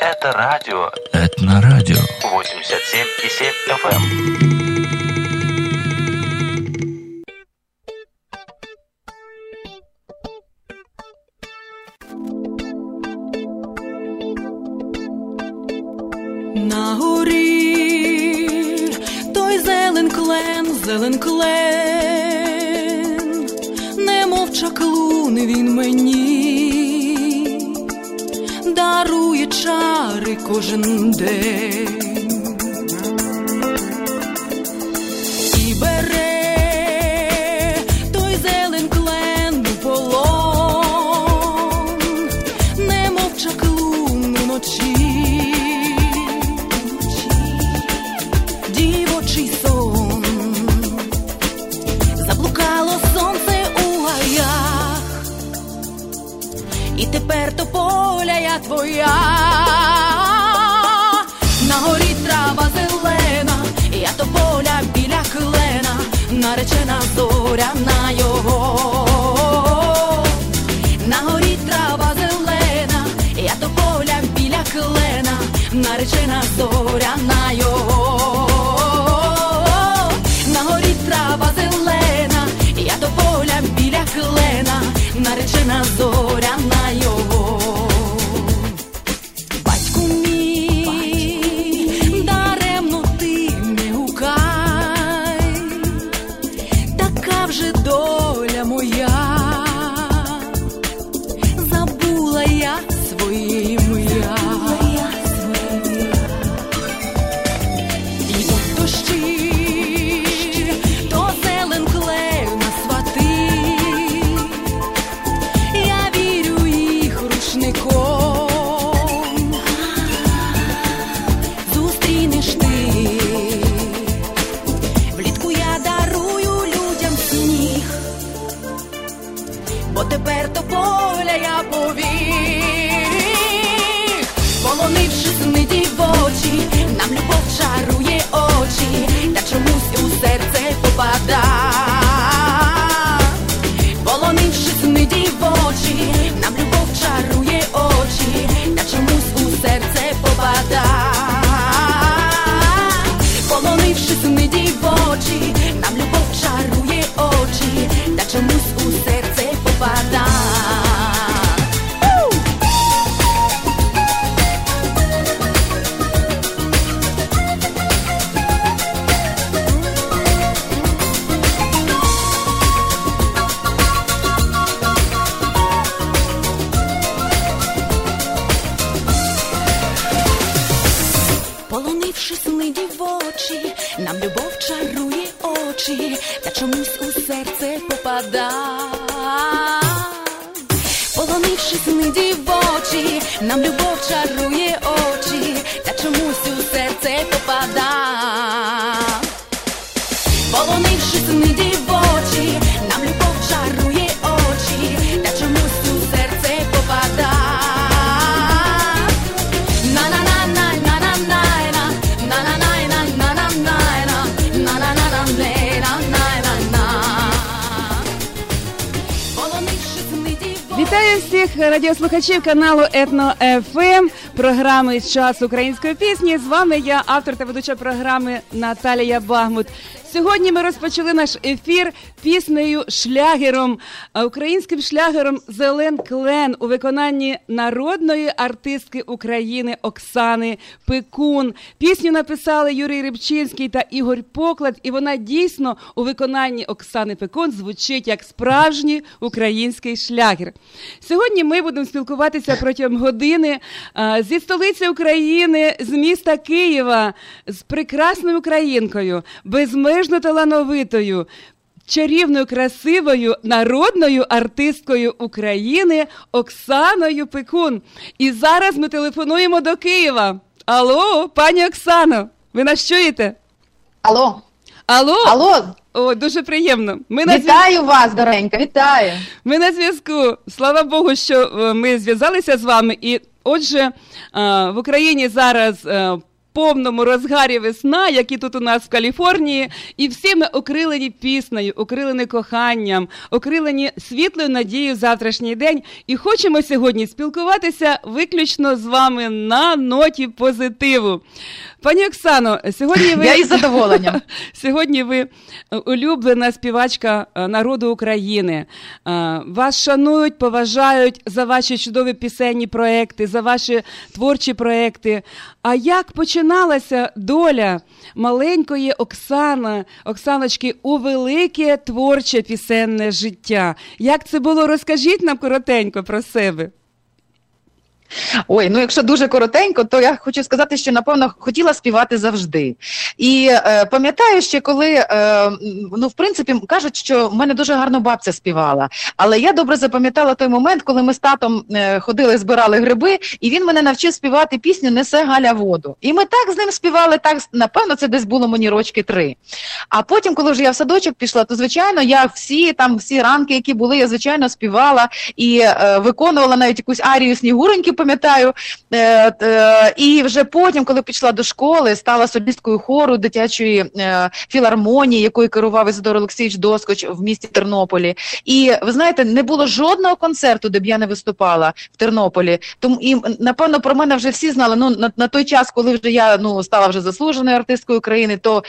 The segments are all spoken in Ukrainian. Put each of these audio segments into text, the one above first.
Это радио. Этнорадио. 87,7 FM. day зоряна його. На горі трава зелена, я то поля біля клена, наречена зоряна дівочі, нам любов чарує радіослухачів каналу Етно ФМ, програми з часу української пісні. З вами я, автор та ведуча програми Наталія Багмут. Сьогодні ми розпочали наш ефір піснею шлягером, українським шлягером Зелен Клен у виконанні народної артистки України Оксани Пекун. Пісню написали Юрій Рибчинський та Ігор Поклад, і вона дійсно у виконанні Оксани Пекун звучить як справжній український шлягер. Сьогодні ми будемо спілкуватися протягом години зі столиці України, з міста Києва, з прекрасною українкою, безмежно талановитою. Чарівною, красивою народною артисткою України Оксаною Пекун. І зараз ми телефонуємо до Києва. Алло, пані Оксано, ви нас чуєте? Алло, Алло, алло, О, дуже приємно. Ми на вітаю вас, доренька, вітаю. Ми на зв'язку. Слава Богу, що е, ми зв'язалися з вами. І отже, е, в Україні зараз е, повному розгарі весна, як і тут у нас в Каліфорнії, і всі ми окрилені піснею, окрилені коханням, окрилені світлою надією завтрашній день. І хочемо сьогодні спілкуватися виключно з вами на ноті позитиву. Пані Оксано, сьогодні ви Я із задоволенням. Сьогодні ви улюблена співачка е, народу України. Е, Вас шанують, поважають за ваші чудові пісенні проекти, за ваші творчі проекти. А як починалася доля маленької Оксани, Оксаночки у велике творче пісенне життя? Як це було? Розкажіть нам коротенько про себе. Ой, ну якщо дуже коротенько, то я хочу сказати, що напевно хотіла співати завжди. І е, пам'ятаю ще, коли е, ну в принципі кажуть, що в мене дуже гарно бабця співала. Але я добре запам'ятала той момент, коли ми з татом е, ходили, збирали гриби, і він мене навчив співати пісню Несе Галя воду. І ми так з ним співали, так напевно, це десь було мені рочки три. А потім, коли вже я в садочок пішла, то звичайно я всі там всі ранки, які були, я звичайно співала і е, виконувала навіть якусь арію снігуроньки пам'ятаю. Е, е, і вже потім, коли пішла до школи, стала солісткою хору дитячої е, філармонії, якою керував Ізодор Олексійович Доскоч в місті Тернополі. І ви знаєте, не було жодного концерту, де б я не виступала в Тернополі. Тому і напевно про мене вже всі знали. Ну на, на той час, коли вже я ну стала вже заслуженою артисткою України, то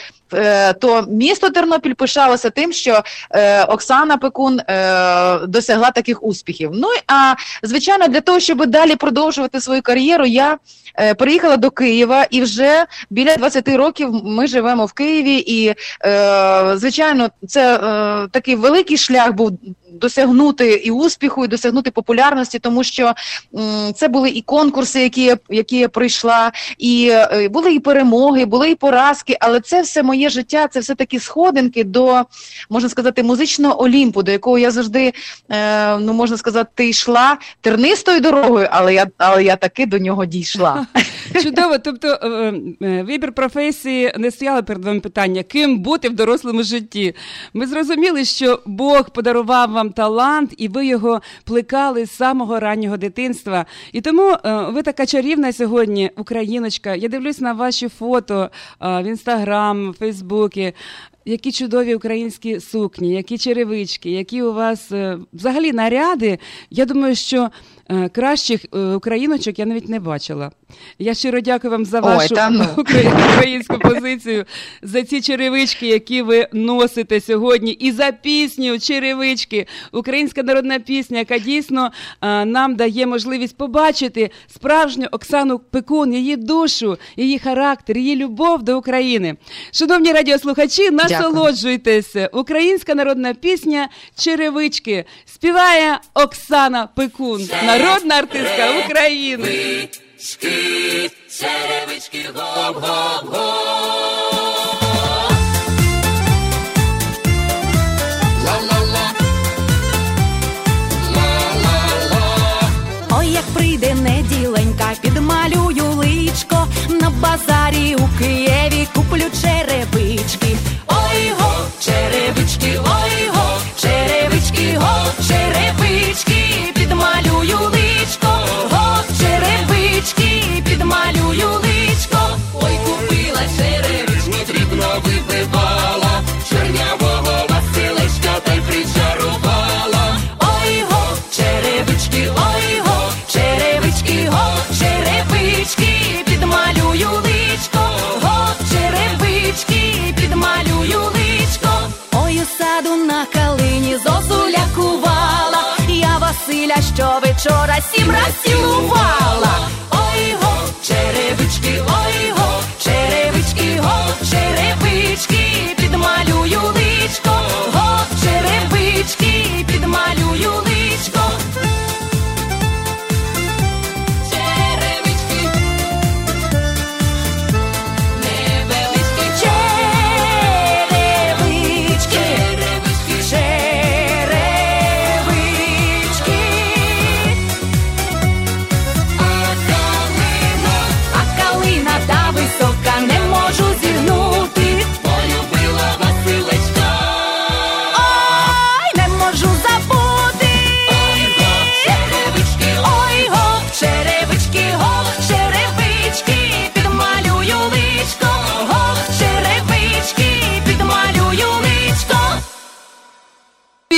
то місто Тернопіль пишалося тим, що е, Оксана Пекун е, досягла таких успіхів. Ну а звичайно, для того, щоб далі продовжувати свою кар'єру, я е, приїхала до Києва, і вже біля 20 років ми живемо в Києві. І е, звичайно, це е, такий великий шлях був досягнути і успіху, і досягнути популярності, тому що це були і конкурси, які які я пройшла, і е, були і перемоги, були і поразки, але це все моє життя, це все такі сходинки до можна сказати музичного олімпу, до якого я завжди е, ну можна сказати, йшла тернистою дорогою, але я але я таки до нього дійшла. Чудово. Тобто е, е, вибір професії не стояло перед вами питання, ким бути в дорослому житті. Ми зрозуміли, що Бог подарував вам талант, і ви його плекали з самого раннього дитинства. І тому е, ви така чарівна сьогодні, україночка. Я дивлюсь на ваші фото в інстаграм, в Фейсбуці. Які чудові українські сукні, які черевички, які у вас взагалі наряди. Я думаю, що кращих україночок я навіть не бачила. Я щиро дякую вам за вашу Ой, ну. українську позицію, за ці черевички, які ви носите сьогодні, і за пісню черевички, українська народна пісня, яка дійсно нам дає можливість побачити справжню Оксану Пекун, її душу, її характер, її любов до України. Шановні радіослухачі, насолоджуйтеся. Українська народна пісня Черевички співає Оксана Пекун, народна артистка України. Черевички, черевички, гоп-гоп-гоп. Ой, як прийде неділенька, підмалюю личко, на базарі у Києві куплю черевички. Ой го, черевички, ой го, Василя щовечора сім разів цілувала.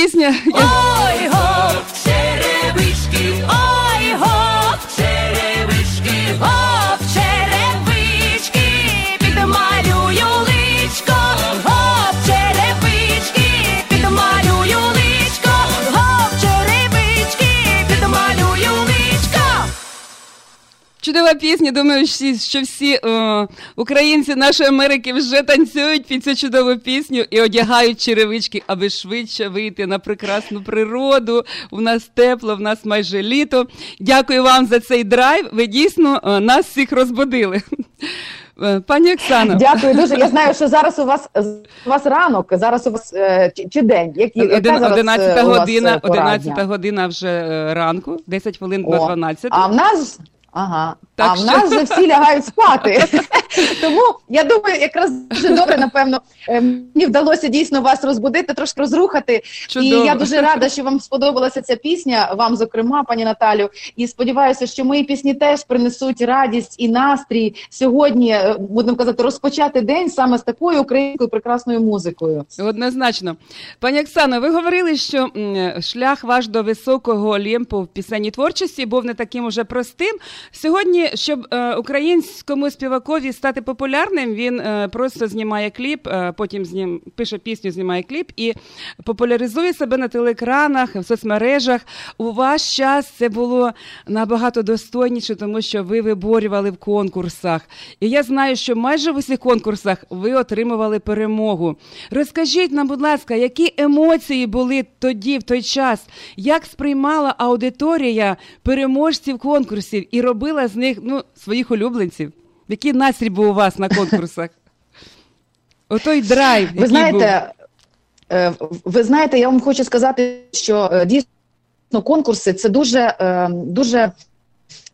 Пісня. Ой, Чудова пісня. Думаю, що всі е, українці нашої Америки вже танцюють під цю чудову пісню і одягають черевички, аби швидше вийти на прекрасну природу. У нас тепло, в нас майже літо. Дякую вам за цей драйв. Ви дійсно е, нас всіх розбудили. Е, Пані Оксано, Дякую дуже. Я знаю, що зараз у вас у вас ранок, зараз у вас чи, чи день. Які, яка Один- зараз, 11 е, у вас, година, е, 11 година вже ранку, 10 хвилин до 12. А в нас ага, Так а в нас вже всі лягають спати. Тому я думаю, якраз дуже добре, напевно, е, мені вдалося дійсно вас розбудити, трошки розрухати. Чудово. І я дуже рада, що вам сподобалася ця пісня, вам, зокрема, пані Наталю. І сподіваюся, що мої пісні теж принесуть радість і настрій сьогодні, е, будемо казати, розпочати день саме з такою українською прекрасною музикою. Однозначно. Пані Оксано, ви говорили, що шлях ваш до високого олімпу в пісенній творчості був не таким уже простим. Сьогодні, щоб е, українському співакові стати популярним, він е, просто знімає кліп, е, потім знім, пише пісню, знімає кліп і популяризує себе на телеекранах, в соцмережах. У ваш час це було набагато достойніше, тому що ви виборювали в конкурсах. І я знаю, що майже в усіх конкурсах ви отримували перемогу. Розкажіть нам, будь ласка, які емоції були тоді, в той час? Як сприймала аудиторія переможців конкурсів і робила з них ну, своїх улюбленців? Який настрій був у вас на конкурсах? Отой драйв. Ви знаєте, е, ви знаєте, я вам хочу сказати, що е, дійсно конкурси це дуже, е, дуже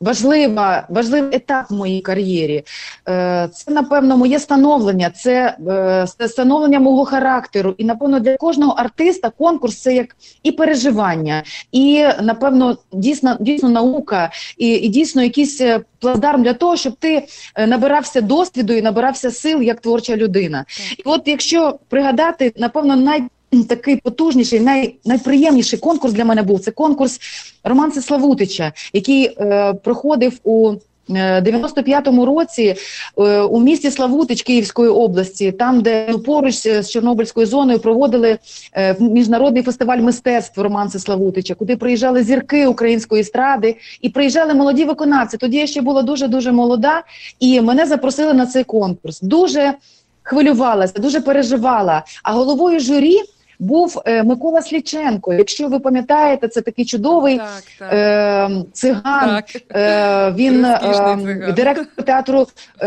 важлива, важливий етап в моїй кар'єрі. Е, Це, напевно, моє становлення, це е, становлення мого характеру. І, напевно, для кожного артиста конкурс це як і переживання, і, напевно, дійсно, дійсно наука, і, і дійсно якийсь е, плацдарм для того, щоб ти набирався досвіду і набирався сил як творча людина. І от якщо пригадати, напевно, най такий потужніший, най, найприємніший конкурс для мене був це конкурс Романси Славутича, який е, проходив у е, 95-му році е, у місті Славутич Київської області, там, де ну, поруч з Чорнобильською зоною проводили е, міжнародний фестиваль мистецтв Романси Славутича, куди приїжджали зірки української естради і приїжджали молоді виконавці. Тоді я ще була дуже дуже молода, і мене запросили на цей конкурс. Дуже хвилювалася, дуже переживала. А головою журі був е, Микола Сліченко. Якщо ви пам'ятаєте, це такий чудовий Так, так. е, циган. Так. Е, він е, директор театру. Е,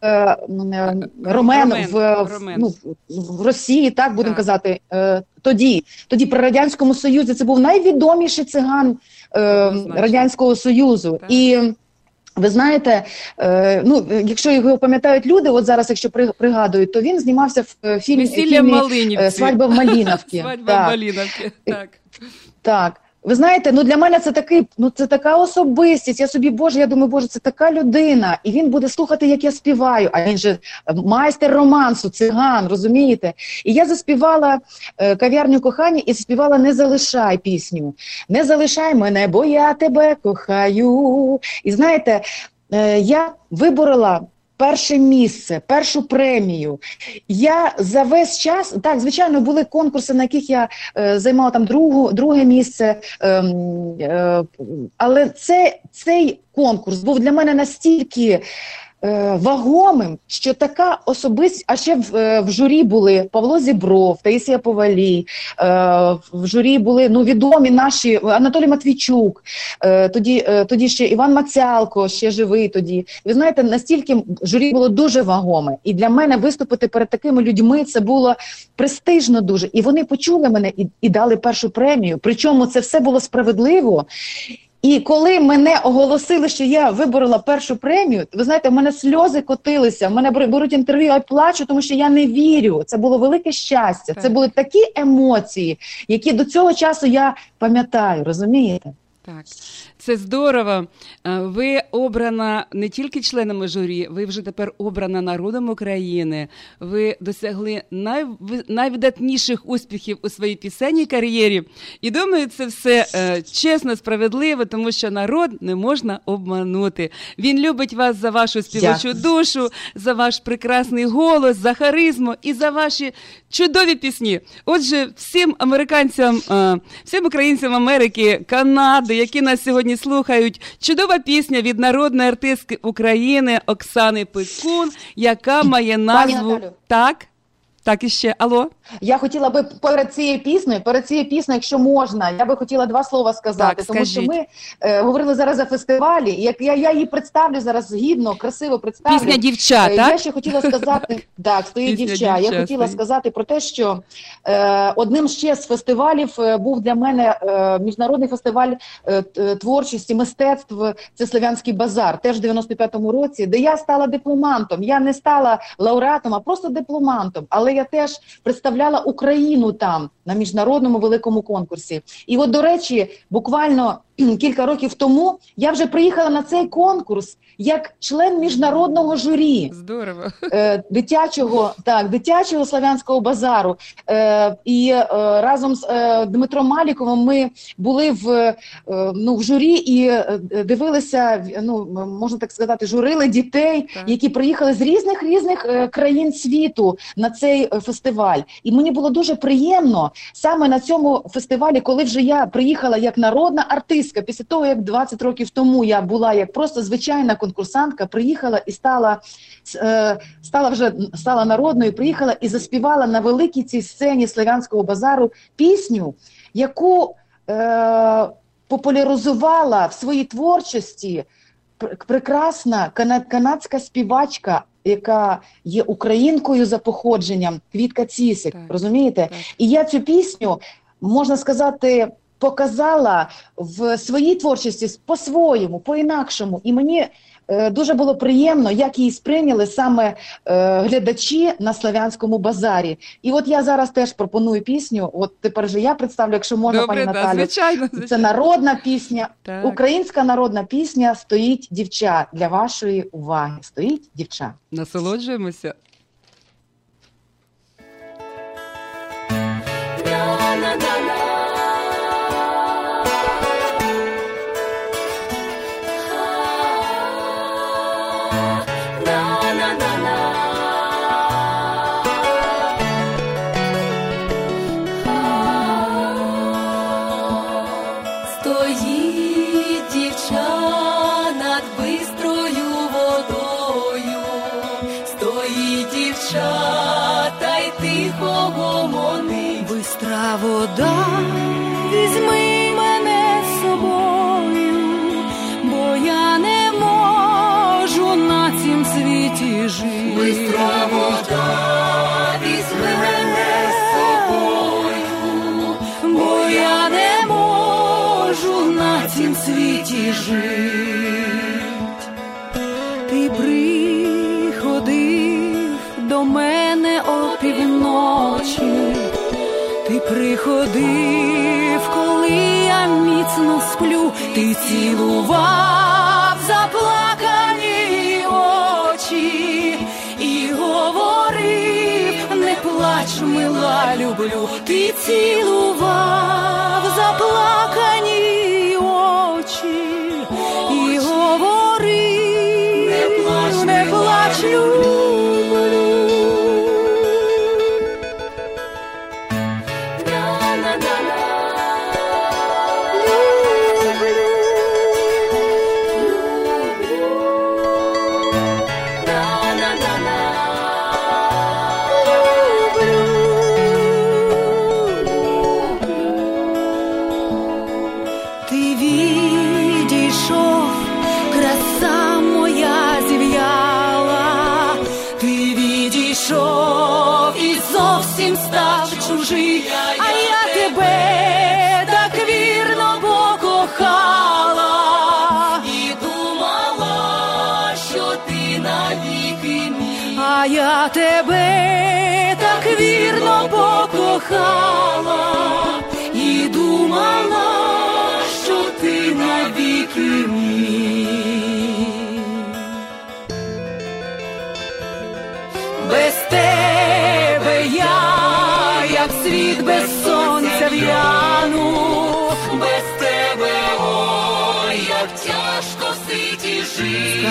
е, е, Ромен, Ромен, в, Ромен. ну, в- Росії, так будемо Так. казати, тоді, тоді при радянському союзі це був найвідоміший циган Однозначно. радянського союзу. Так. І ви знаєте, е, ну якщо його пам'ятають люди, от зараз, якщо пригадують, то він знімався в е, фільмі, е, Свадьба в Малиновці». Свадьба в. Малиновці. Так. Так. Ви знаєте, ну для мене це такий, ну це така особистість. Я собі, Боже, я думаю, Боже, це така людина, і він буде слухати, як я співаю. А він же е, майстер романсу, циган, розумієте? І я заспівала е, кав'ярню кохання і заспівала Не залишай пісню. Не залишай мене, бо я тебе кохаю. І знаєте, е, я виборола. Перше місце, першу премію. Я за весь час так, звичайно, були конкурси, на яких я е, займала там другу, друге місце. Е, е, але це, цей конкурс був для мене настільки вагомим, що така особистість, а ще в, е, в журі були Павло Зібров, Таїсія Повалій, е, в журі були ну, відомі наші Анатолій Матвійчук, е, тоді, е, тоді ще Іван Мацялко, ще живий тоді. Ви знаєте, настільки журі було дуже вагоме. І для мене виступити перед такими людьми це було престижно дуже. І вони почули мене і, і дали першу премію. Причому це все було справедливо. І коли мене оголосили, що я виборола першу премію, ви знаєте, в мене сльози котилися. В мене бер- беруть інтерв'ю, я плачу, тому що я не вірю. Це було велике щастя. Це були такі емоції, які до цього часу я пам'ятаю, розумієте? Так, це здорово. Е, Ви обрана не тільки членами журі, ви вже тепер обрана народом України. Ви досягли найв- найвидатніших успіхів у своїй пісенній кар'єрі. І думаю, це все е, чесно, справедливо, тому що народ не можна обманути. Він любить вас за вашу співочу душу, за ваш прекрасний голос, за харизму і за ваші чудові пісні. Отже, всім американцям, е, всім українцям Америки, Канади, які нас сьогодні слухають, чудова пісня від народної артистки України Оксани Пекун, яка має назву Наталю. так. Так і ще. Алло. Я хотіла би перед цією піснею, перед цією піснею, якщо можна, я би хотіла два слова сказати, Так, тому що ми е, говорили зараз за фестивалі. Як я, я її представлю зараз гідно, красиво представлю. Пісня дівча, Е, так? Я ще хотіла сказати, так, стоїть дівча. «Дівча» Я хотіла сказати про те, що е, одним ще з фестивалів е, був для мене е, міжнародний фестиваль е, творчості, мистецтв. Це Слов'янський базар, теж в 95-му році, де я стала дипломантом. Я не стала лауреатом, а просто дипломантом. Але я теж представляла Україну там на міжнародному великому конкурсі. І от, до речі, буквально кілька років тому я вже приїхала на цей конкурс як член міжнародного журі Здорово. е, дитячого так дитячого славянського базару. Е, і е, разом з е, Дмитром Маліковим ми були в, е, ну, в журі і е, дивилися. Ну можна так сказати, журили дітей, Так. які приїхали з різних різних е, країн світу на цей е, фестиваль. І мені було дуже приємно саме на цьому фестивалі, коли вже я приїхала як народна артистка, після того як 20 років тому я була як просто звичайна конкурсантка, приїхала і стала е, стала вже стала народною, приїхала і заспівала на великій цій сцені Слов'янського базару пісню, яку е, популяризувала в своїй творчості прекрасна канадська співачка, яка є українкою за походженням, Квітка Цісик. Так. Розумієте? Так. І я цю пісню, можна сказати, показала в своїй творчості по-своєму, по-інакшому. І мені е, дуже було приємно, як її сприйняли саме е, глядачі на Славянському базарі. І от я зараз теж пропоную пісню. От тепер же я представлю, якщо можна, Добре, пані да, Наталю. звичайно. Це народна пісня, Так. українська народна пісня Стоїть дівча для вашої уваги. Стоїть дівча. Насолоджуємося. Стоїть дівча, та й тихо гомонить. Бистра вода, візьми мене з собою, бо я не можу на цім світі жити. Бистра вода, візьми мене з собою, бо я не можу на цім світі жить. Приходив, коли я міцно сплю, ти цілував заплакані очі і говорив, не плач, мила, люблю, ти цілував заплакані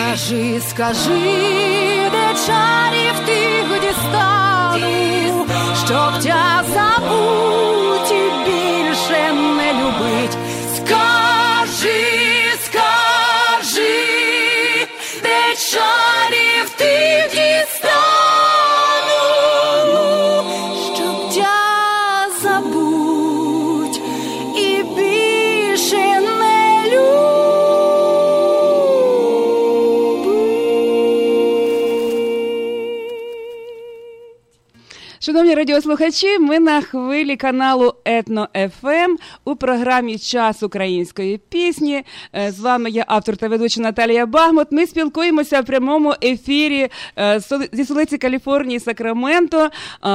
Скажи, скажи, де чарів тих дістану, щоб тя забуть і більше не любить. Радіослухачі, ми на хвилі каналу Етно ФМ у програмі Час української пісні. Е, З вами я автор та ведуча Наталія Багмут. Ми спілкуємося в прямому ефірі е, зі столиці Каліфорнії Сакраменто е,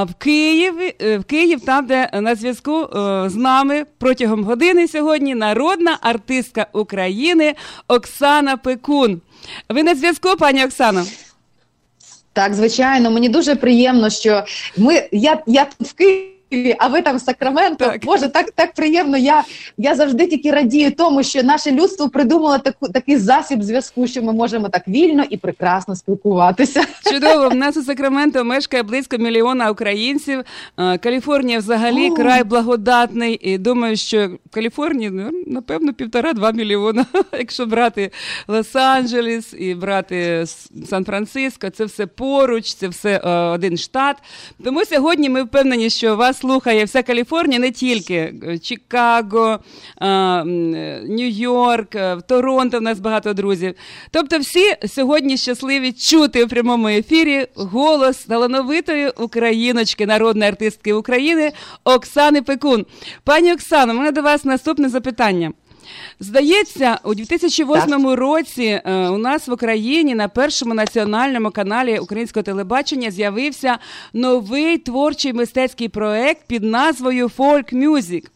в Києві, в Київ, там, де на зв'язку з нами протягом години сьогодні народна артистка України Оксана Пекун. Ви на зв'язку, пані Оксано? Так, звичайно, мені дуже приємно, що ми я, я тут в Києві, а ви там в Сакраменто. Так. Боже, так, так приємно. Я, я завжди тільки радію тому, що наше людство придумало таку такий засіб зв'язку, що ми можемо так вільно і прекрасно спілкуватися. Чудово, в нас у Сакраменто мешкає близько мільйона українців. Е, Каліфорнія взагалі О. край благодатний. І думаю, що в Каліфорнії ну, напевно півтора-два мільйона. Якщо брати Лос-Анджелес і брати Сан-Франциско, це все поруч, це все е, один штат. Тому сьогодні ми впевнені, що вас слухає вся Каліфорнія, не тільки е, Чикаго, е, е, Нью-Йорк, Торонто в нас багато друзів. Тобто, всі сьогодні щасливі чути у прямому ефірі голос талановитої україночки, народної артистки України Оксани Пекун. Пані Оксано, у мене до вас наступне запитання. Здається, у 2008 році е, у нас в Україні на першому національному каналі українського телебачення з'явився новий творчий мистецький проект під назвою Folk Music.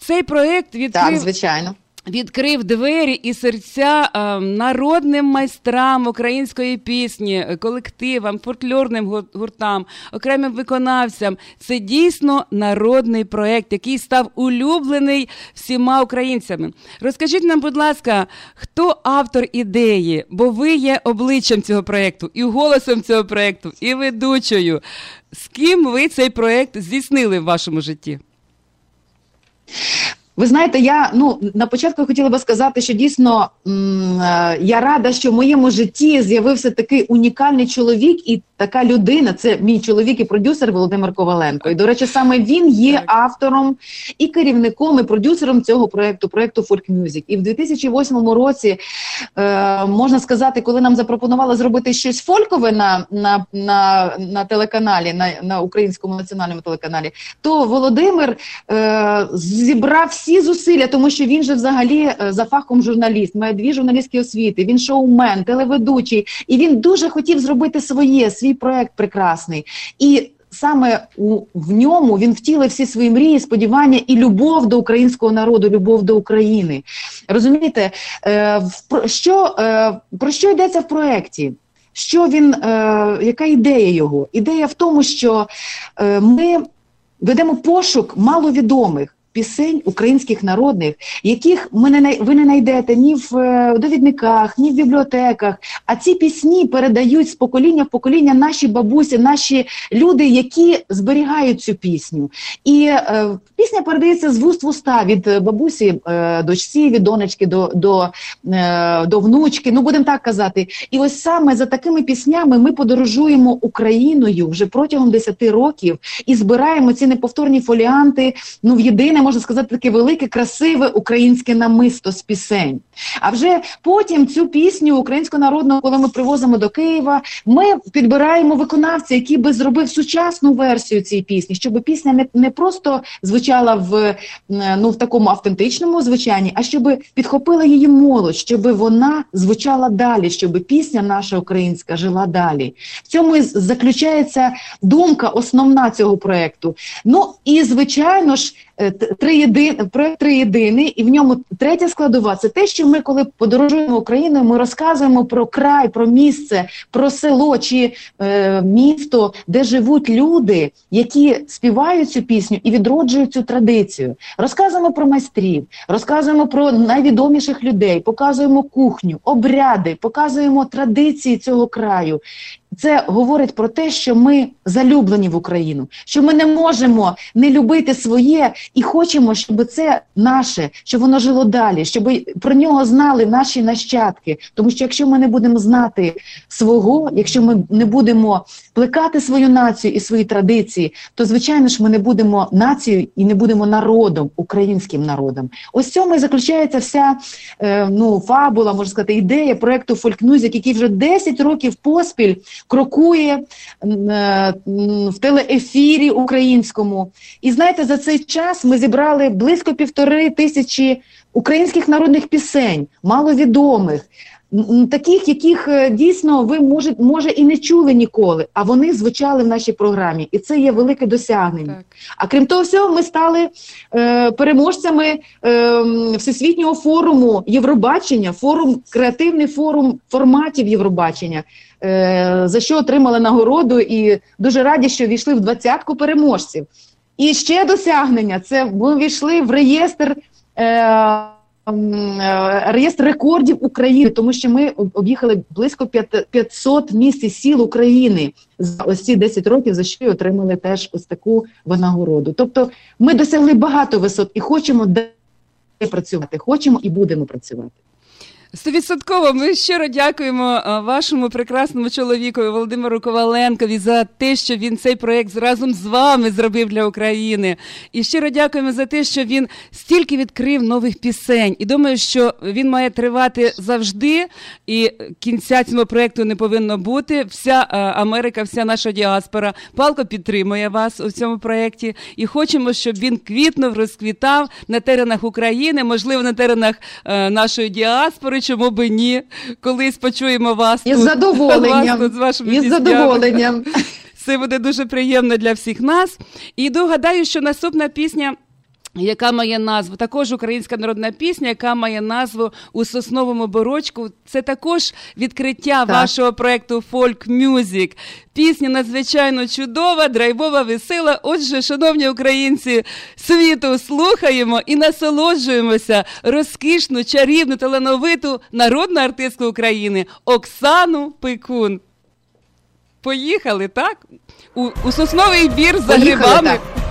Цей проект Так, звичайно. Відкрив двері і серця е, народним майстрам української пісні, е, колективам, фольклорним гуртам, окремим виконавцям. Це дійсно народний проект, який став улюблений всіма українцями. Розкажіть нам, будь ласка, хто автор ідеї? Бо ви є обличчям цього проекту, і голосом цього проекту, і ведучою. З ким ви цей проект здійснили в вашому житті? Ви знаєте, я ну на початку хотіла би сказати, що дійсно е, я рада, що в моєму житті з'явився такий унікальний чоловік і така людина. Це мій чоловік і продюсер Володимир Коваленко. І до речі, саме він є Так. автором і керівником, і продюсером цього проекту, проекту Folk Music. І в 2008 році е, можна сказати, коли нам запропонували зробити щось фолькове на, на, на, на телеканалі, на, на українському національному телеканалі, то Володимир е, зібрав всі зусилля, тому що він же взагалі е, за фахом журналіст, має дві журналістські освіти. Він шоумен, телеведучий, і він дуже хотів зробити своє, свій проект прекрасний. І саме у, в ньому він втілив всі свої мрії, сподівання і любов до українського народу, любов до України. Розумієте, е, про, що, е, про що йдеться в проєкті? Що він, е, яка ідея його? Ідея в тому, що е, ми ведемо пошук маловідомих пісень українських народних, яких ми не ви не знайдете ні в е, довідниках, ні в бібліотеках. А ці пісні передають з покоління в покоління наші бабусі, наші люди, які зберігають цю пісню. І е, пісня передається з вуст в уста від е, бабусі, е, дочці, від донечки до, до, е, до внучки. Ну будемо так казати. І ось саме за такими піснями ми подорожуємо Україною вже протягом 10 років і збираємо ці неповторні фоліанти. Ну в єдине можна сказати, таке велике, красиве українське намисто з пісень. А вже потім цю пісню українську народну, коли ми привозимо до Києва, ми підбираємо виконавця, який би зробив сучасну версію цієї пісні, щоб пісня не, не просто звучала в, е, ну, в такому автентичному звучанні, а щоб підхопила її молодь, щоб вона звучала далі, щоб пісня наша українська жила далі. В цьому і заключається думка основна цього проекту. Ну і звичайно ж. Е, три єдин, проект три єдиний, і в ньому третя складова це те, що ми, коли подорожуємо Україною, ми розказуємо про край, про місце, про село чи е, місто, де живуть люди, які співають цю пісню і відроджують цю традицію. Розказуємо про майстрів, розказуємо про найвідоміших людей, показуємо кухню, обряди, показуємо традиції цього краю. Це говорить про те, що ми залюблені в Україну, що ми не можемо не любити своє і хочемо, щоб це наше, щоб воно жило далі, щоб про нього знали наші нащадки. Тому що якщо ми не будемо знати свого, якщо ми не будемо плекати свою націю і свої традиції, то звичайно ж ми не будемо нацією і не будемо народом, українським народом. Ось цьому і заключається вся е, ну фабула, можна сказати, ідея проекту Folk який вже 10 років поспіль крокує е, в телеефірі українському. І знаєте, за цей час ми зібрали близько півтори тисячі українських народних пісень, маловідомих. Таких, яких е, дійсно ви може, може і не чули ніколи, а вони звучали в нашій програмі, і це є велике досягнення. Так. А крім того всього, ми стали е, переможцями е, всесвітнього форуму Євробачення, форум креативний форум форматів Євробачення, за що отримали нагороду, і дуже раді, що війшли в двадцятку переможців. І ще досягнення це ми війшли в реєстр. Е, е, Реєстр рекордів України, тому що ми об'їхали близько п'ят- 500 міст і сіл України за ось ці 10 років, за що й отримали теж ось таку винагороду. Тобто ми досягли багато висот і хочемо далі працювати, хочемо і будемо працювати. Стовідсотково ми щиро дякуємо вашому прекрасному чоловікові Володимиру Коваленкові за те, що він цей проект разом з вами зробив для України. І щиро дякуємо за те, що він стільки відкрив нових пісень. І думаю, що він має тривати завжди, і кінця цьому проекту не повинно бути. Вся Америка, вся наша діаспора палко підтримує вас у цьому проєкті. І хочемо, щоб він квітнув, розквітав на теренах України, можливо, на теренах е, нашої діаспори. Чому би ні? Колись почуємо вас Із тут, задоволенням. вас тут з вашими Із задоволенням. Це буде дуже приємно для всіх нас. І догадаю, що наступна пісня. Яка має назву також українська народна пісня, яка має назву у сосновому борочку. Це також відкриття Так. вашого проекту Folk Music. Пісня надзвичайно чудова, драйвова, весела. Отже, шановні українці світу, слухаємо і насолоджуємося розкішну, чарівну, талановиту народну артистку України Оксану Пикун. Поїхали, так? У, у сосновий бір за Поїхали, грибами. так.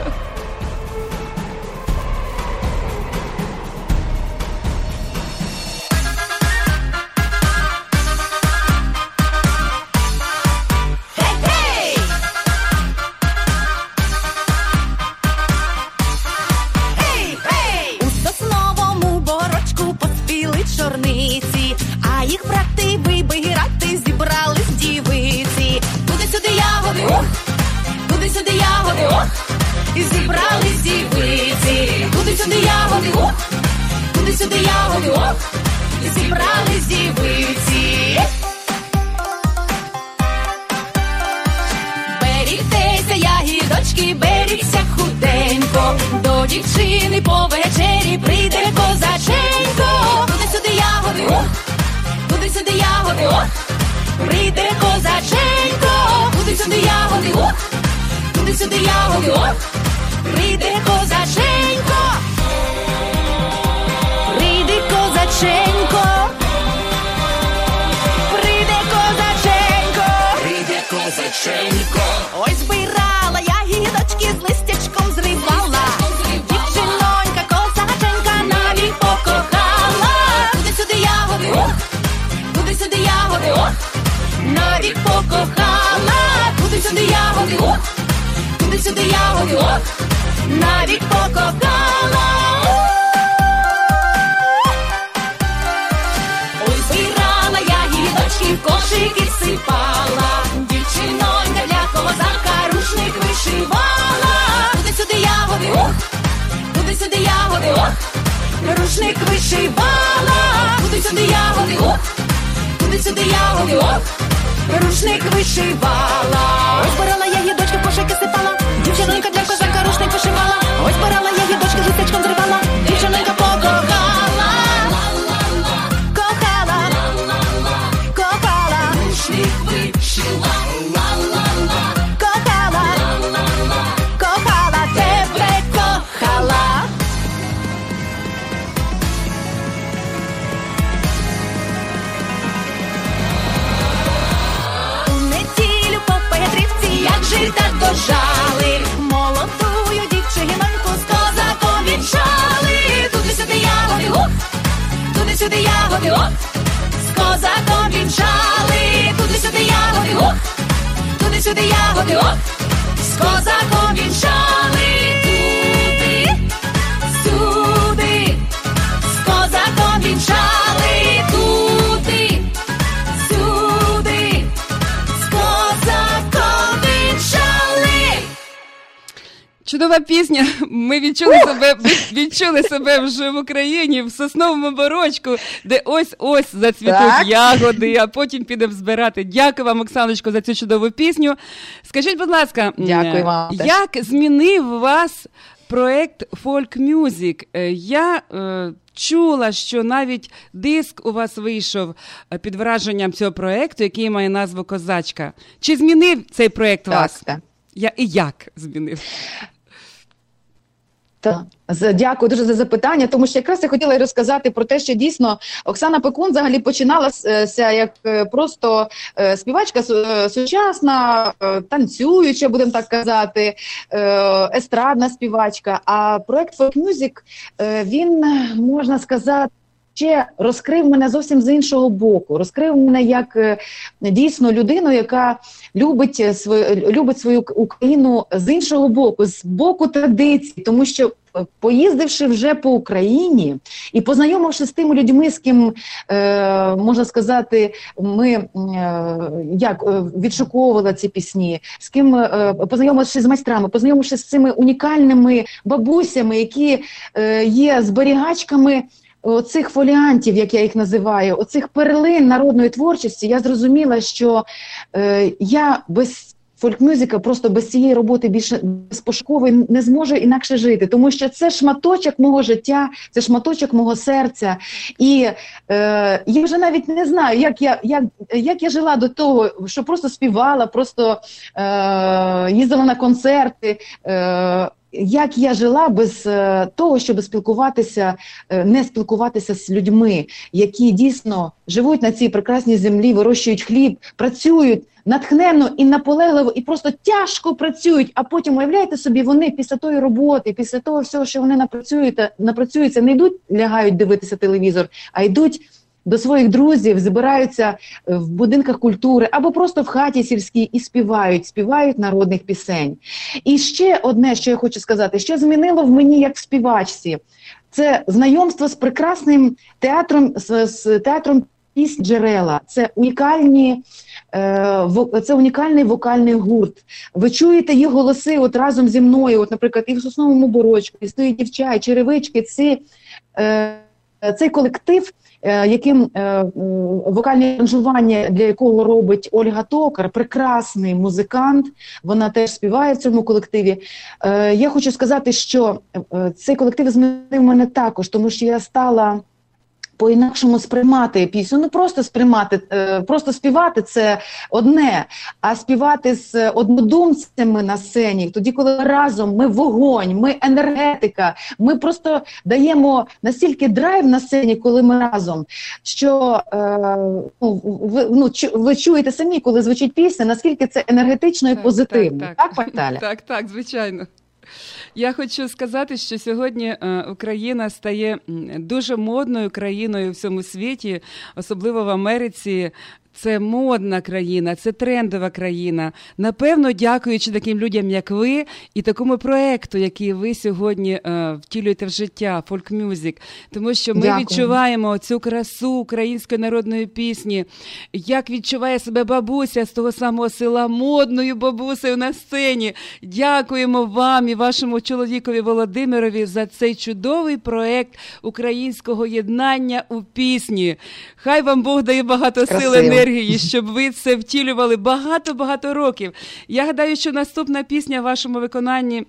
Відчули себе вже в Україні в сосновому борочку, де ось ось зацвітуть Так. ягоди, а потім підемо збирати. Дякую вам, Оксаночко, за цю чудову пісню. Скажіть, будь ласка, Дякую е, вам як змінив вас проект Folk Music? Е, Я е, чула, що навіть диск у вас вийшов е, під враженням цього проекту, який має назву Козачка. Чи змінив цей проект Так, вас? так. Я і як змінив? Так, дякую дуже за запитання, тому що якраз я хотіла розказати про те, що дійсно Оксана Пекун взагалі починалася як е, просто е, співачка е, сучасна, е, танцююча, будемо так казати, е, естрадна співачка. А проект Folk Music, е, він можна сказати. Ще розкрив мене зовсім з іншого боку. Розкрив мене як е, дійсно людину, яка любить е, свою любить свою Україну з іншого боку, з боку традицій, тому що. е, Поїздивши вже по Україні і познайомившись з тими людьми, з ким е, можна сказати, ми е, як відшуковували ці пісні, з ким е, познайомившись з майстрами, познайомившись з цими унікальними бабусями, які е, є зберігачками оцих фоліантів, як я їх називаю, оцих перлин народної творчості, я зрозуміла, що е, я без фольк-мюзика, просто без цієї роботи більше без пошукової не зможу інакше жити, тому що це шматочок мого життя, це шматочок мого серця. І е, я вже навіть не знаю, як я, як, як я жила до того, що просто співала, просто е, їздила на концерти. Е, як я жила без е, того, щоб спілкуватися, е, не спілкуватися з людьми, які дійсно живуть на цій прекрасній землі, вирощують хліб, працюють натхненно і наполегливо, і просто тяжко працюють. А потім уявляєте собі, вони після тої роботи, після того всього, що вони напрацюють, напрацюються, не йдуть, лягають дивитися телевізор, а йдуть. До своїх друзів збираються е, в будинках культури або просто в хаті сільській і співають, співають народних пісень. І ще одне, що я хочу сказати, що змінило в мені як в співачці, це знайомство з прекрасним театром, з, з театром пісень джерела. Це унікальні. е, Це унікальний вокальний гурт. Ви чуєте їх голоси от разом зі мною. От, наприклад, і в сосновому борочку, і стоїть дівча, черевички. Ці, е, цей колектив, яким е, вокальне аранжування, для якого робить Ольга Токар, прекрасний музикант. Вона теж співає в цьому колективі. Е, Я хочу сказати, що е, цей колектив змінив мене також, тому що я стала. По-інакшому сприймати пісню, ну просто сприймати, е, просто співати це одне, а співати з однодумцями на сцені, тоді, коли разом ми вогонь, ми енергетика, ми просто даємо настільки драйв на сцені, коли ми разом, що е, ну, ви, ну, ви чуєте самі, коли звучить пісня, наскільки це енергетично і позитивно. Так, так, Таля? Так, так, звичайно. Я хочу сказати, що сьогодні е, Україна стає дуже модною країною в всьому світі, особливо в Америці. Це модна країна, це трендова країна. Напевно, дякуючи таким людям, як ви, і такому проекту, який ви сьогодні е, втілюєте в життя, Music. Тому що ми Дякую. відчуваємо цю красу української народної пісні, як відчуває себе бабуся з того самого села модною бабусею на сцені. Дякуємо вам і вашому чоловікові Володимирові за цей чудовий проект українського єднання у пісні. Хай вам Бог дає багато сил Красиво. Енергії, щоб ви це втілювали багато-багато років. Я гадаю, що наступна пісня в вашому виконанні.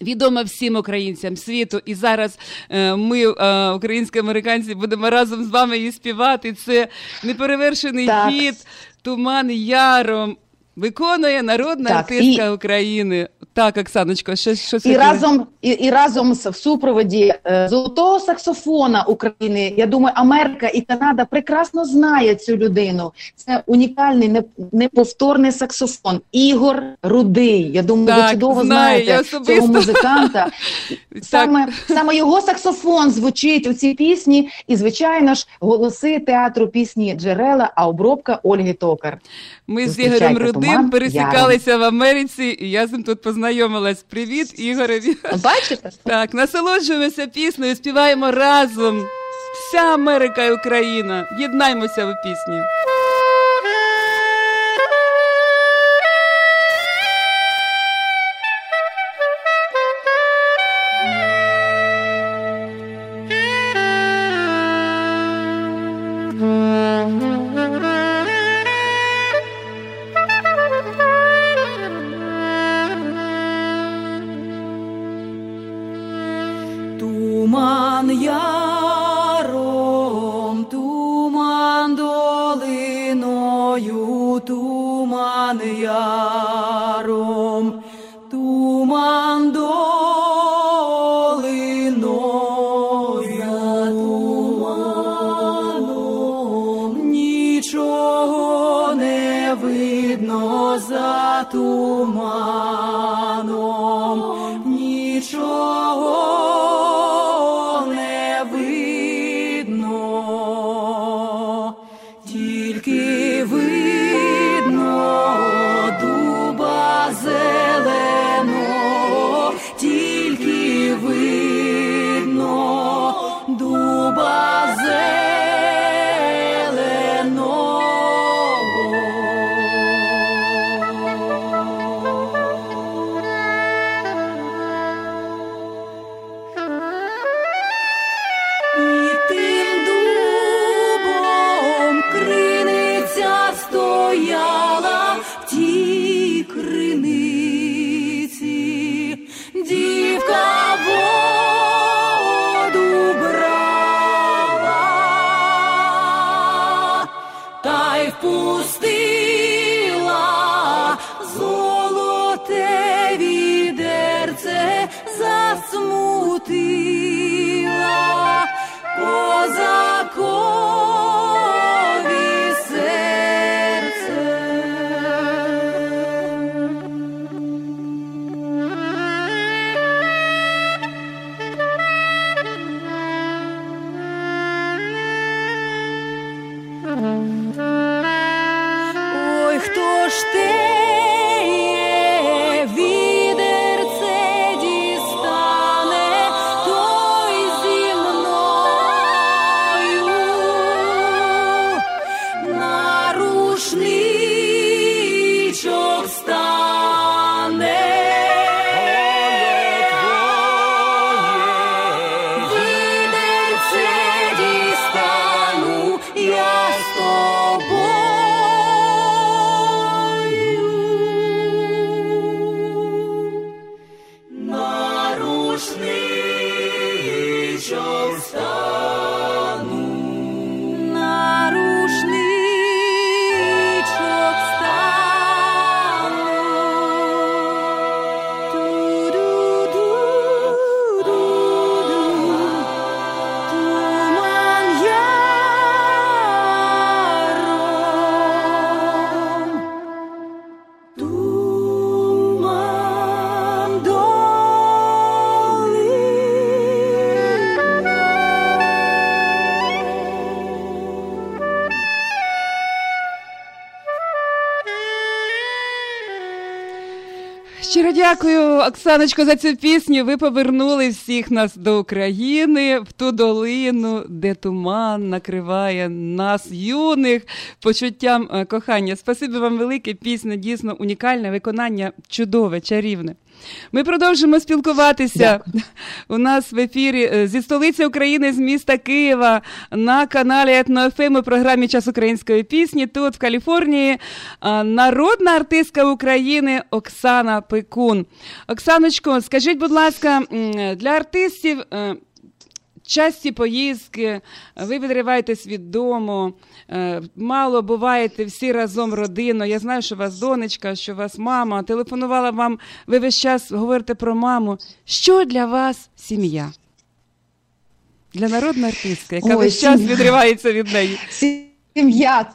Відома всім українцям світу, і зараз е, ми, е, українські американці, будемо разом з вами її співати. Це неперевершений Так. хіт Туман яром. Виконує народна Так, артистка і- України. Так, Оксаночко, що, що І хотіли? разом, і, і разом з- в супроводі е, золотого саксофона України. Я думаю, Америка і Канада прекрасно знає цю людину. Це унікальний, не- неповторний саксофон. Ігор Рудий. Я думаю, Так, ви чудово знаю, знаєте цього музиканта. Саме, саме його саксофон звучить у цій пісні, і звичайно ж, голоси театру пісні Джерела, а обробка Ольги Токар. Ми з Ігорем Рудим пересікалися в Америці, і я з ним тут познайомилась. Привіт, Ігореві. Бачите? Так, насолоджуємося піснею, співаємо разом. Вся Америка і Україна. Єднаймося у пісні. Оксаночко, за цю пісню. Ви повернули всіх нас до України в ту долину, де туман накриває нас, юних, почуттям е, кохання. Спасибі вам велике. Пісня дійсно унікальне, виконання чудове, чарівне. Ми продовжимо спілкуватися у нас в ефірі е, зі столиці України з міста Києва на каналі «Етно-ФМ» у програмі Час української пісні. Тут в Каліфорнії народна артистка України Оксана Пекун. Оксаночко, скажіть, будь ласка, для артистів. Е, Часті поїздки, ви відриваєтесь від дому, е, мало буваєте всі разом родиною. Я знаю, що у вас донечка, що у вас мама. Телефонувала вам, ви весь час говорите про маму. Що для вас сім'я? Для народної артистки, яка Ой, весь час сім'я. відривається від неї. Сім'я.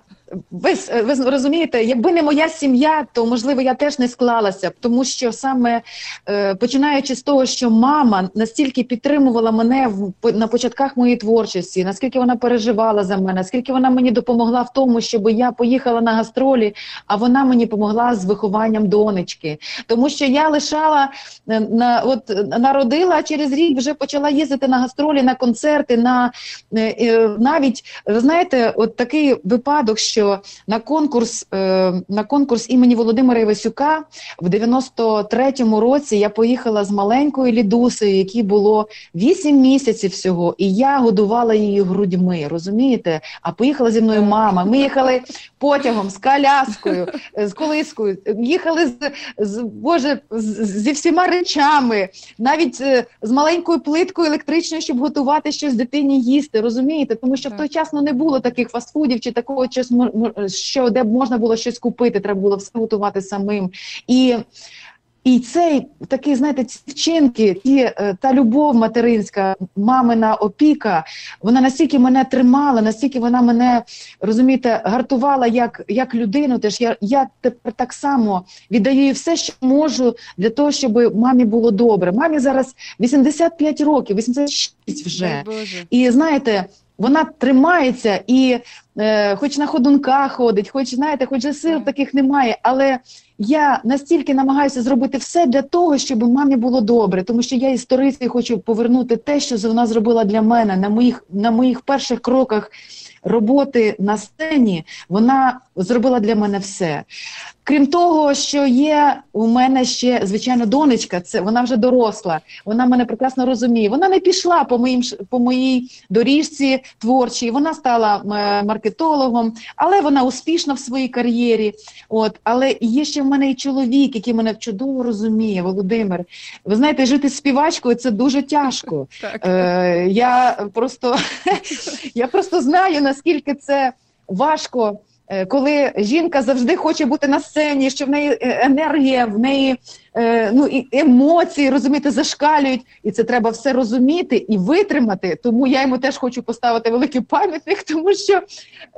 Ви, ви розумієте, якби не моя сім'я, то можливо я теж не склалася б, тому що саме е, починаючи з того, що мама настільки підтримувала мене в на початках моєї творчості, наскільки вона переживала за мене, наскільки вона мені допомогла в тому, щоб я поїхала на гастролі, а вона мені допомогла з вихованням донечки. Тому що я лишала е, на от е, народила, а через рік вже почала їздити на гастролі, на концерти, на е, е, навіть ви знаєте, от такий випадок, що на конкурс е, на конкурс імені Володимира Івасюка в 93-му році я поїхала з маленькою лідусею, якій було 8 місяців всього, і я годувала її грудьми. Розумієте? А поїхала зі мною мама. Ми їхали потягом з коляскою, з колискою, їхали з, з Боже з- зі всіма речами, навіть е, з маленькою плиткою електричною, щоб готувати щось дитині їсти. Розумієте? Тому що в той час ну, не було таких фастфудів чи такого мо- що де б можна було щось купити, треба було все готувати самим. І і цей такий, знаєте, ці вчинки, ті, е, та любов материнська, мамина опіка, вона настільки мене тримала, настільки вона мене розумієте, гартувала як, як людину. Теж я, я тепер так само віддаю їй все, що можу для того, щоб мамі було добре. Мамі зараз 85 років, 86 вже. І знаєте, вона тримається і е, хоч на ходунках ходить, хоч знаєте, хоч же сил таких немає, але я настільки намагаюся зробити все для того, щоб мамі було добре, тому що я історицею хочу повернути те, що вона зробила для мене на моїх на моїх перших кроках роботи на сцені. Вона зробила для мене все. Крім того, що є у мене ще звичайно донечка, це вона вже доросла. Вона мене прекрасно розуміє. Вона не пішла по моїм по моїй доріжці творчій. Вона стала е, маркетологом, але вона успішна в своїй кар'єрі. От, але є ще в мене і чоловік, який мене чудово розуміє, Володимир. Ви знаєте, жити з співачкою це дуже тяжко. Так. Е, я просто я просто знаю, наскільки це важко, коли жінка завжди хоче бути на сцені, що в неї е, енергія, в неї е, ну, і емоції, розумієте, зашкалюють. І це треба все розуміти і витримати. Тому я йому теж хочу поставити великий пам'ятник, тому що,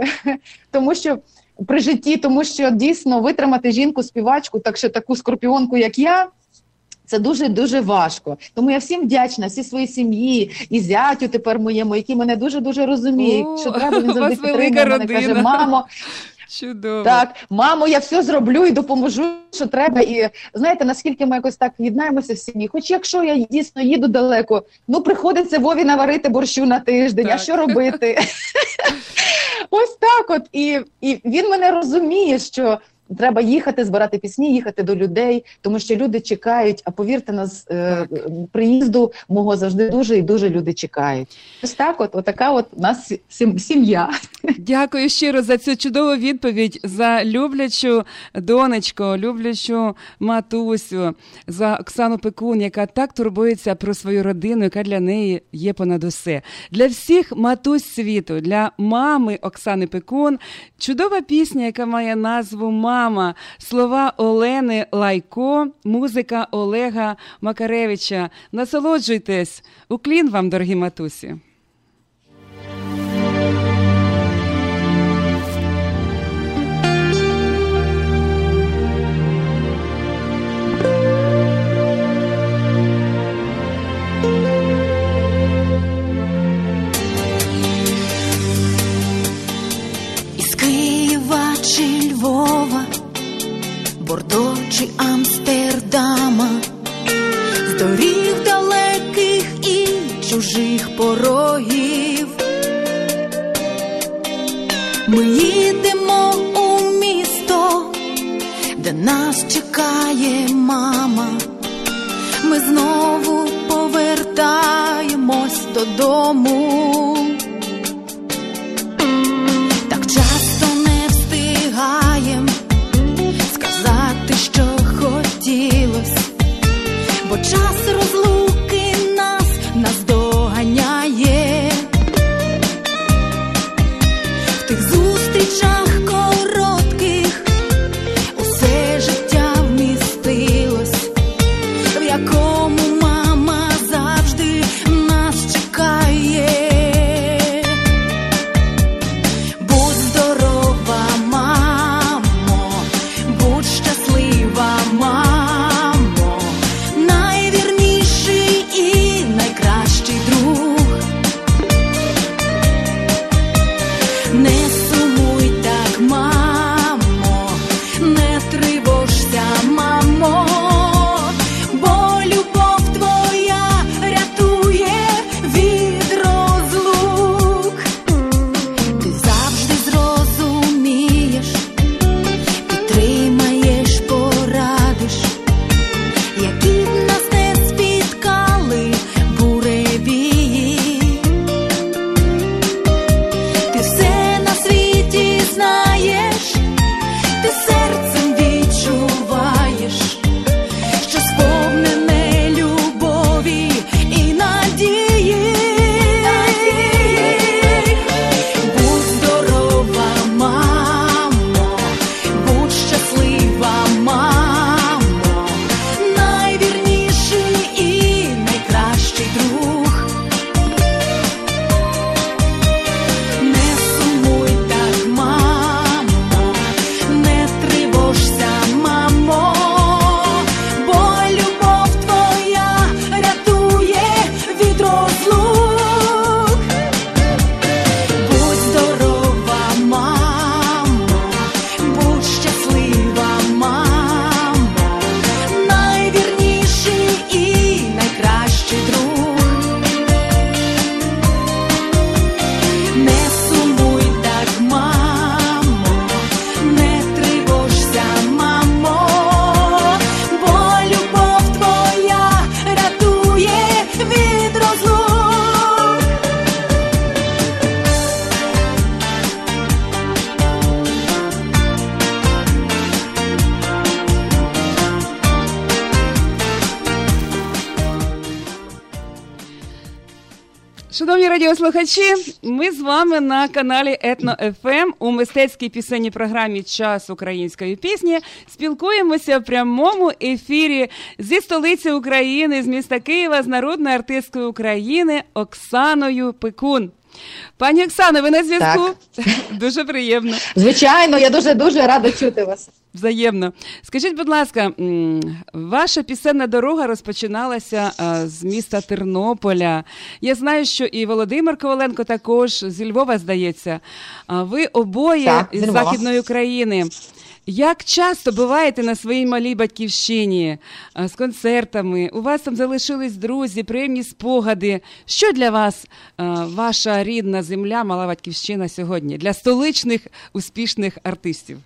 тому що при житті, тому що дійсно витримати жінку, співачку, так що таку скорпіонку, як я. Це дуже дуже важко. Тому я всім вдячна, всій своїй сім'ї і зятю тепер моєму, який мене дуже дуже розуміє. О, що треба він завжди підтримує мене. Каже, мамо, Чудово. так, мамо, я все зроблю і допоможу, що треба. І знаєте, наскільки ми якось так єднаємося в сім'ї. Хоч якщо я дійсно їду далеко, ну приходиться Вові наварити борщу на тиждень. А що робити? Ось так. От і, і він мене розуміє, що. Треба їхати, збирати пісні, їхати до людей, тому що люди чекають. А повірте, нас е, приїзду мого завжди дуже і дуже люди чекають. Ось так, от, отака от у нас сім'я. Дякую щиро за цю чудову відповідь, за люблячу донечку, люблячу матусю, за Оксану Пекун, яка так турбується про свою родину, яка для неї є понад усе. Для всіх матусь світу, для мами Оксани Пекун, чудова пісня, яка має назву Мама, слова Олени Лайко, музика Олега Макаревича. Насолоджуйтесь. Уклін вам, дорогі матусі. Львова, Бордо чи Амстердама, з доріг далеких і чужих порогів. Ми їдемо у місто, де нас чекає мама, ми знову повертаємось додому. Так часто не встигаєм час каналі Етно ФМ у мистецькій пісенній програмі Час української пісні спілкуємося в прямому ефірі зі столиці України, з міста Києва, з народною артисткою України Оксаною Пекун. Пані Оксано, ви на зв'язку? Дуже приємно. Звичайно, я дуже дуже рада чути вас. Взаємно. Скажіть, будь ласка, ваша пісенна дорога розпочиналася з міста Тернополя. Я знаю, що і Володимир Коваленко також зі Львова, здається. Ви обоє Так, із. Західної України. Як часто буваєте на своїй малій батьківщині з концертами? У вас там залишились друзі, приємні спогади. Що для вас ваша рідна земля, мала батьківщина сьогодні для столичних успішних артистів?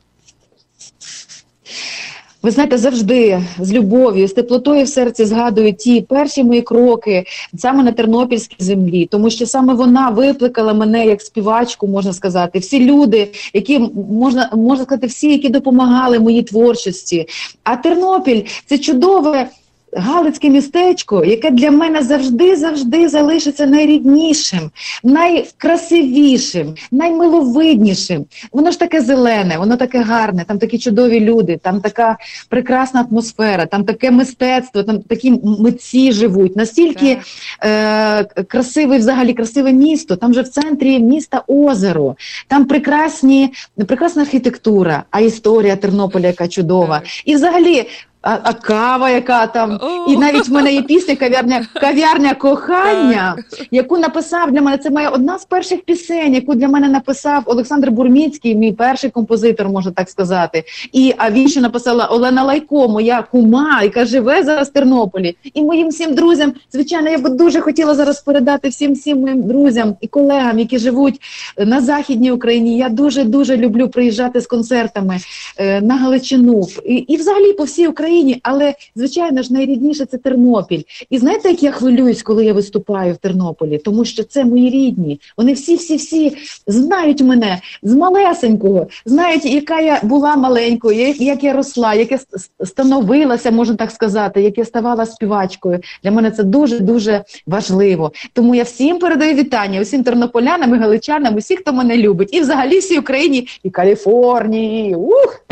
Ви знаєте, завжди з любов'ю, з теплотою в серці згадую ті перші мої кроки саме на тернопільській землі, тому що саме вона викликала мене як співачку, можна сказати. Всі люди, які можна можна сказати, всі, які допомагали моїй творчості. А Тернопіль це чудове. Галицьке містечко, яке для мене завжди завжди залишиться найріднішим, найкрасивішим, наймиловиднішим. Воно ж таке зелене, воно таке гарне, там такі чудові люди, там така прекрасна атмосфера, там таке мистецтво, там такі митці живуть. Настільки е, красиве, взагалі красиве місто. Там же в центрі міста озеро, там прекрасні, прекрасна архітектура, а історія Тернополя, яка чудова. І взагалі. А, а кава, яка там, і навіть в мене є пісня кав'ярня кав'ярня кохання, яку написав для мене. Це моя одна з перших пісень, яку для мене написав Олександр Бурміцький, мій перший композитор, можна так сказати. І а він ще написала Олена Лайко, моя кума, яка живе зараз в Тернополі. І моїм всім друзям, звичайно, я б дуже хотіла зараз передати всім всім моїм друзям і колегам, які живуть на західній Україні. Я дуже дуже люблю приїжджати з концертами е, на Галичину і, і взагалі по всій Україні. Україні, але звичайно ж найрідніше це Тернопіль. І знаєте, як я хвилююсь, коли я виступаю в Тернополі? Тому що це мої рідні. Вони всі, всі, всі знають мене з малесенького, знають, яка я була маленькою, як, я росла, як я становилася, можна так сказати, як я ставала співачкою. Для мене це дуже дуже важливо. Тому я всім передаю вітання, усім тернополянам і галичанам, усі, хто мене любить, і взагалі всій Україні, і Каліфорнії. Ух!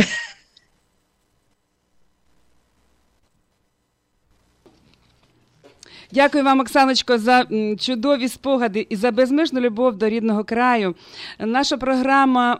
Дякую вам, Оксаночко, за чудові спогади і за безмежну любов до рідного краю. Наша програма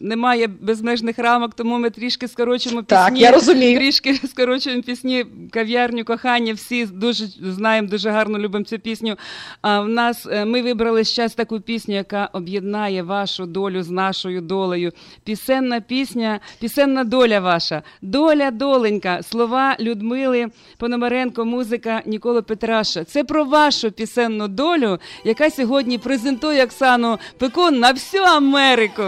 не має безмежних рамок, тому ми трішки скорочуємо пісні. Так, я розумію. Трішки скорочуємо пісні кав'ярню кохання. Всі дуже знаємо, дуже гарно любимо цю пісню. А в нас е, ми вибрали зараз таку пісню, яка об'єднає вашу долю з нашою долею. Пісенна пісня, пісенна доля ваша. Доля доленька. Слова Людмили Пономаренко, музика Ніколи Петраша. Це про вашу пісенну долю, яка сьогодні презентує Оксану Пекун на всю Америку.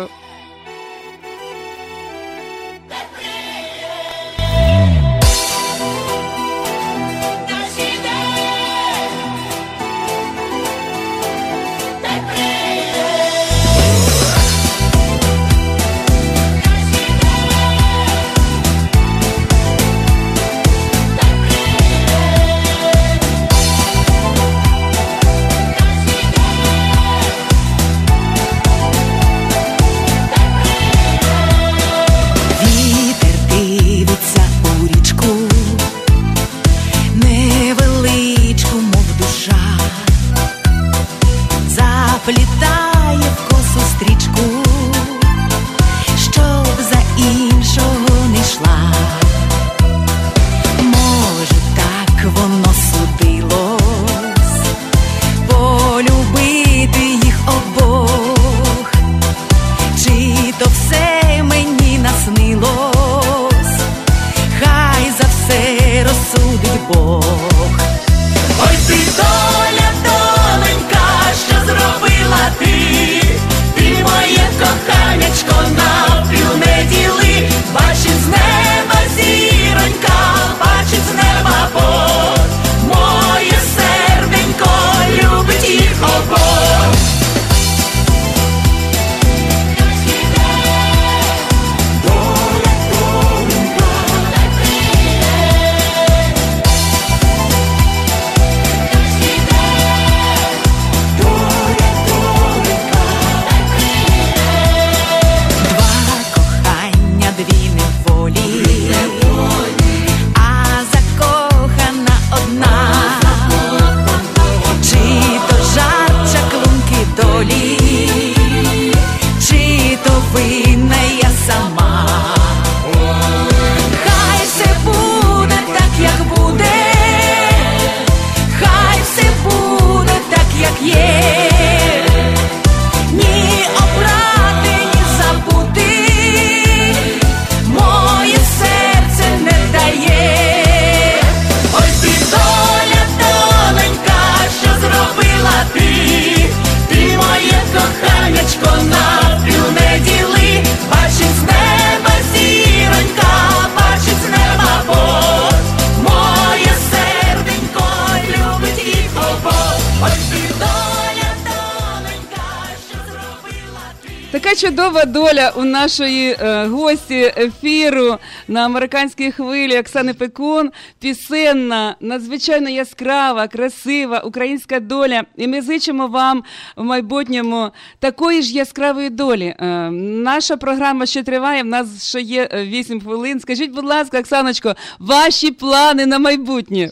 Нашої е, гості ефіру на американській хвилі Оксани Пекун. Пісенна, надзвичайно яскрава, красива українська доля. І ми зичимо вам в майбутньому такої ж яскравої долі. Е, наша програма ще триває. В нас ще є 8 хвилин. Скажіть, будь ласка, Оксаночко, ваші плани на майбутнє?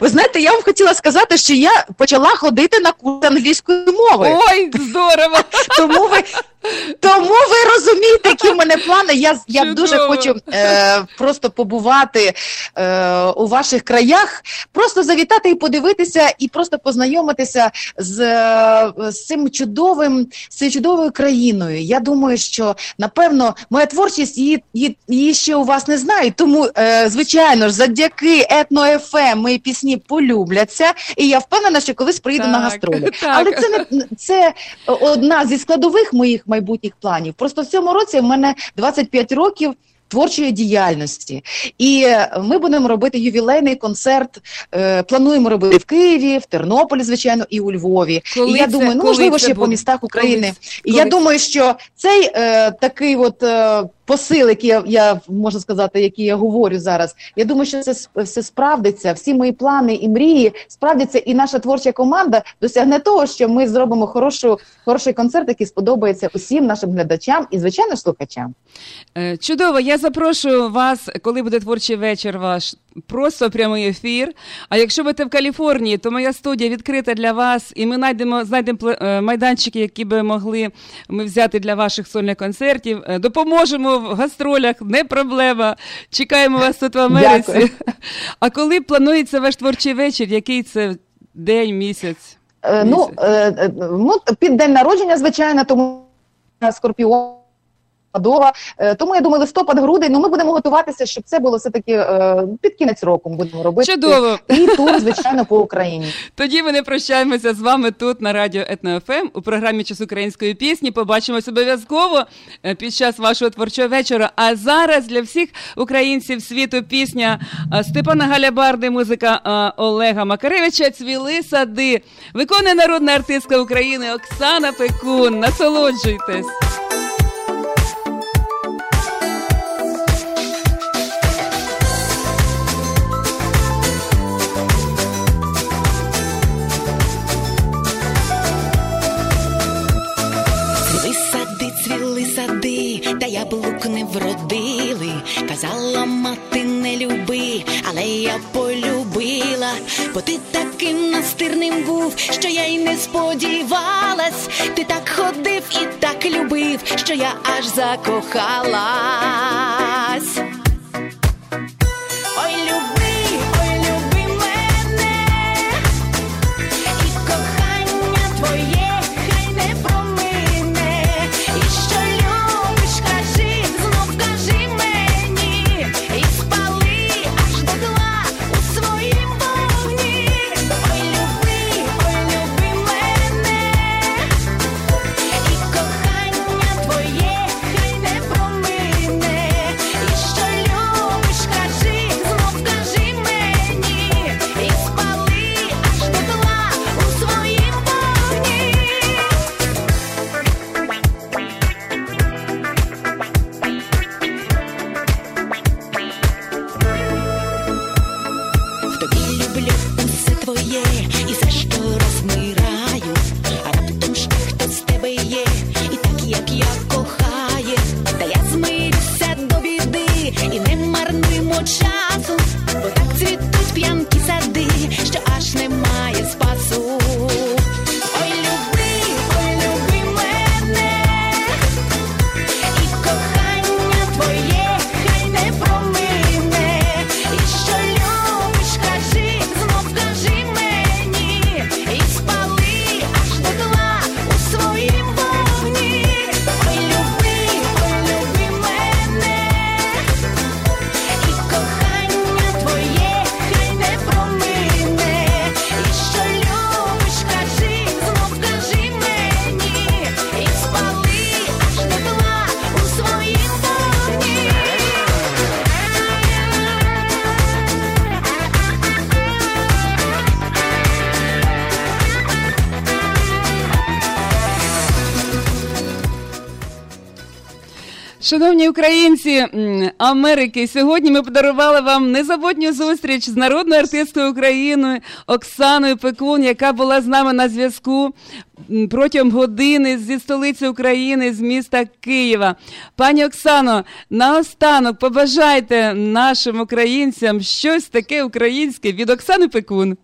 Ви знаєте, я вам хотіла сказати, що я почала ходити на курс англійської мови. Ой, здорово! Тому ви, тому ви розумієте, які в мене плани. Я, я Чудово. дуже хочу е, просто побувати е, у ваших краях, просто завітати і подивитися, і просто познайомитися з, е, з цим чудовим, з цією чудовою країною. Я думаю, що напевно моя творчість її, її, її ще у вас не знають. Тому, е, звичайно ж, завдяки етно ФМ мої пісні полюбляться, і я впевнена, що колись приїду на гастролі. так. Але це не це одна зі складових моїх майбутніх планів. Просто в цьому році в мене 25 років творчої діяльності. І е, ми будемо робити ювілейний концерт. е, Плануємо робити в Києві, в Тернополі, звичайно, і у Львові. Коли і я це- думаю, ну можливо, ще буде? по містах України. І Коли? я думаю, що цей е, такий от е, посил, які я, я можу сказати, які я говорю зараз. Я думаю, що це все справдиться. Всі мої плани і мрії справдяться, і наша творча команда досягне того, що ми зробимо хорошу, хороший концерт, який сподобається усім нашим глядачам і звичайно слухачам. Е, Чудово, я запрошую вас, коли буде творчий вечір ваш, просто прямий ефір. А якщо будете в Каліфорнії, то моя студія відкрита для вас, і ми знайдемо, знайдемо е, майданчики, які би могли ми взяти для ваших сольних концертів. Е, Допоможемо в гастролях, не проблема. Чекаємо вас тут в Америці. Дякую. А коли планується ваш творчий вечір, який це день, місяць? Е, ну, Місяць. ну, під день народження, звичайно, тому скорпіон. Падова. Е, Тому я думаю, листопад, грудень. Ну ми будемо готуватися, щоб це було все таки е, під кінець року. Ми будемо робити Чудово. і тур, звичайно, по Україні. Тоді ми не прощаємося з вами тут на радіо Етно ФМ у програмі Час української пісні. Побачимось обов'язково е, під час вашого творчого вечора. А зараз для всіх українців світу пісня Степана Галябарди, музика Олега Макаревича Цвіли сади. Виконує народна артистка України Оксана Пекун. Насолоджуйтесь. Та яблук не вродили. Казала мати, не люби, але я полюбила, бо ти таким настирним був, що я й не сподівалась. Ти так ходив і так любив, що я аж закохалась. Хтось з тебе є, Америки, сьогодні ми подарували вам незабутню зустріч з народною артисткою України Оксаною Пекун, яка була з нами на зв'язку протягом години зі столиці України, з міста Києва. Пані Оксано, наостанок побажайте нашим українцям щось таке українське від Оксани Пекун.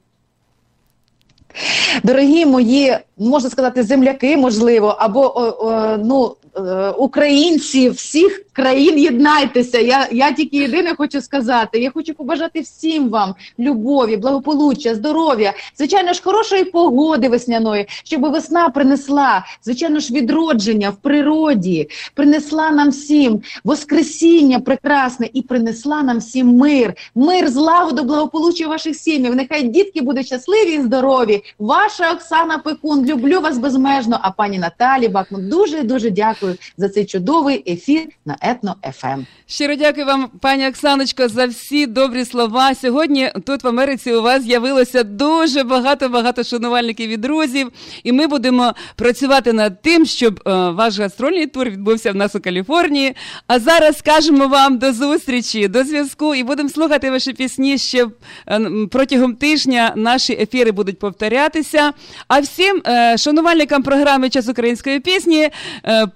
Дорогі мої, можна сказати, земляки, можливо, або о, о, ну, е, українці всіх країн єднайтеся. Я, я тільки єдине хочу сказати. Я хочу побажати всім вам любові, благополуччя, здоров'я, звичайно ж, хорошої погоди весняної, щоб весна принесла, звичайно ж, відродження в природі, принесла нам всім воскресіння прекрасне і принесла нам всім мир, мир, злагоду, благополуччя ваших сім'ях. Нехай дітки будуть щасливі і здорові. Ваша Оксана Пекун, люблю вас безмежно. А пані Наталі Бакман дуже дуже дякую за цей чудовий ефір на Етно ФМ. Щиро дякую вам, пані Оксаночко, за всі добрі слова. Сьогодні тут в Америці у вас з'явилося дуже багато багато шанувальників і друзів, і ми будемо працювати над тим, щоб е, ваш гастрольний тур відбувся в нас у Каліфорнії. А зараз скажемо вам до зустрічі, до зв'язку, і будемо слухати ваші пісні ще е, протягом тижня. Наші ефіри будуть повторятися. А всім е, шанувальникам програми Час української пісні,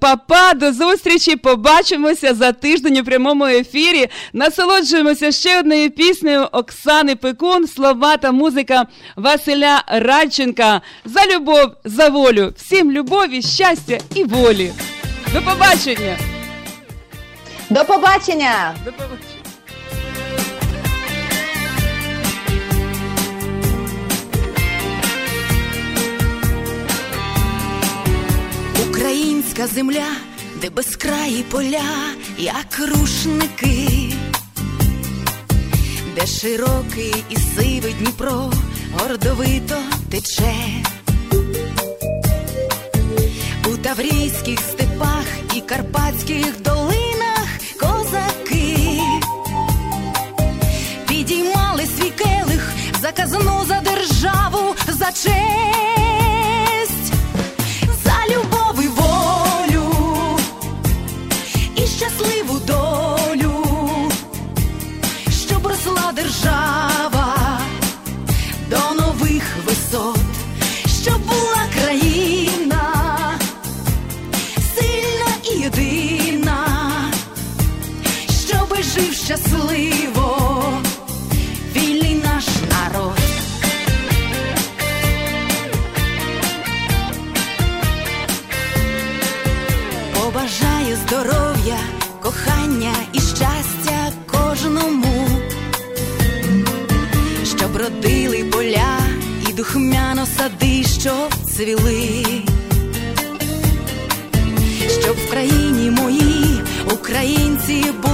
папа, до зустрічі. Побачимося за тиждень у прямому ефірі. Насолоджуємося ще одною піснею Оксани Пекун, слова та музика Василя Радченка. За любов, за волю. Всім любові, щастя і волі. До побачення! До побачення! До побачення! Українська земля, де безкраї поля, як рушники, де широкий і сивий Дніпро гордовито тече. У таврійських степах і карпатських долинах козаки підіймали свій келих за за державу, за честь, щасливо, вільний наш народ. Побажаю здоров'я, кохання і щастя кожному, щоб родили поля і духмяно сади, щоб цвіли. Щоб в країні моїй українці були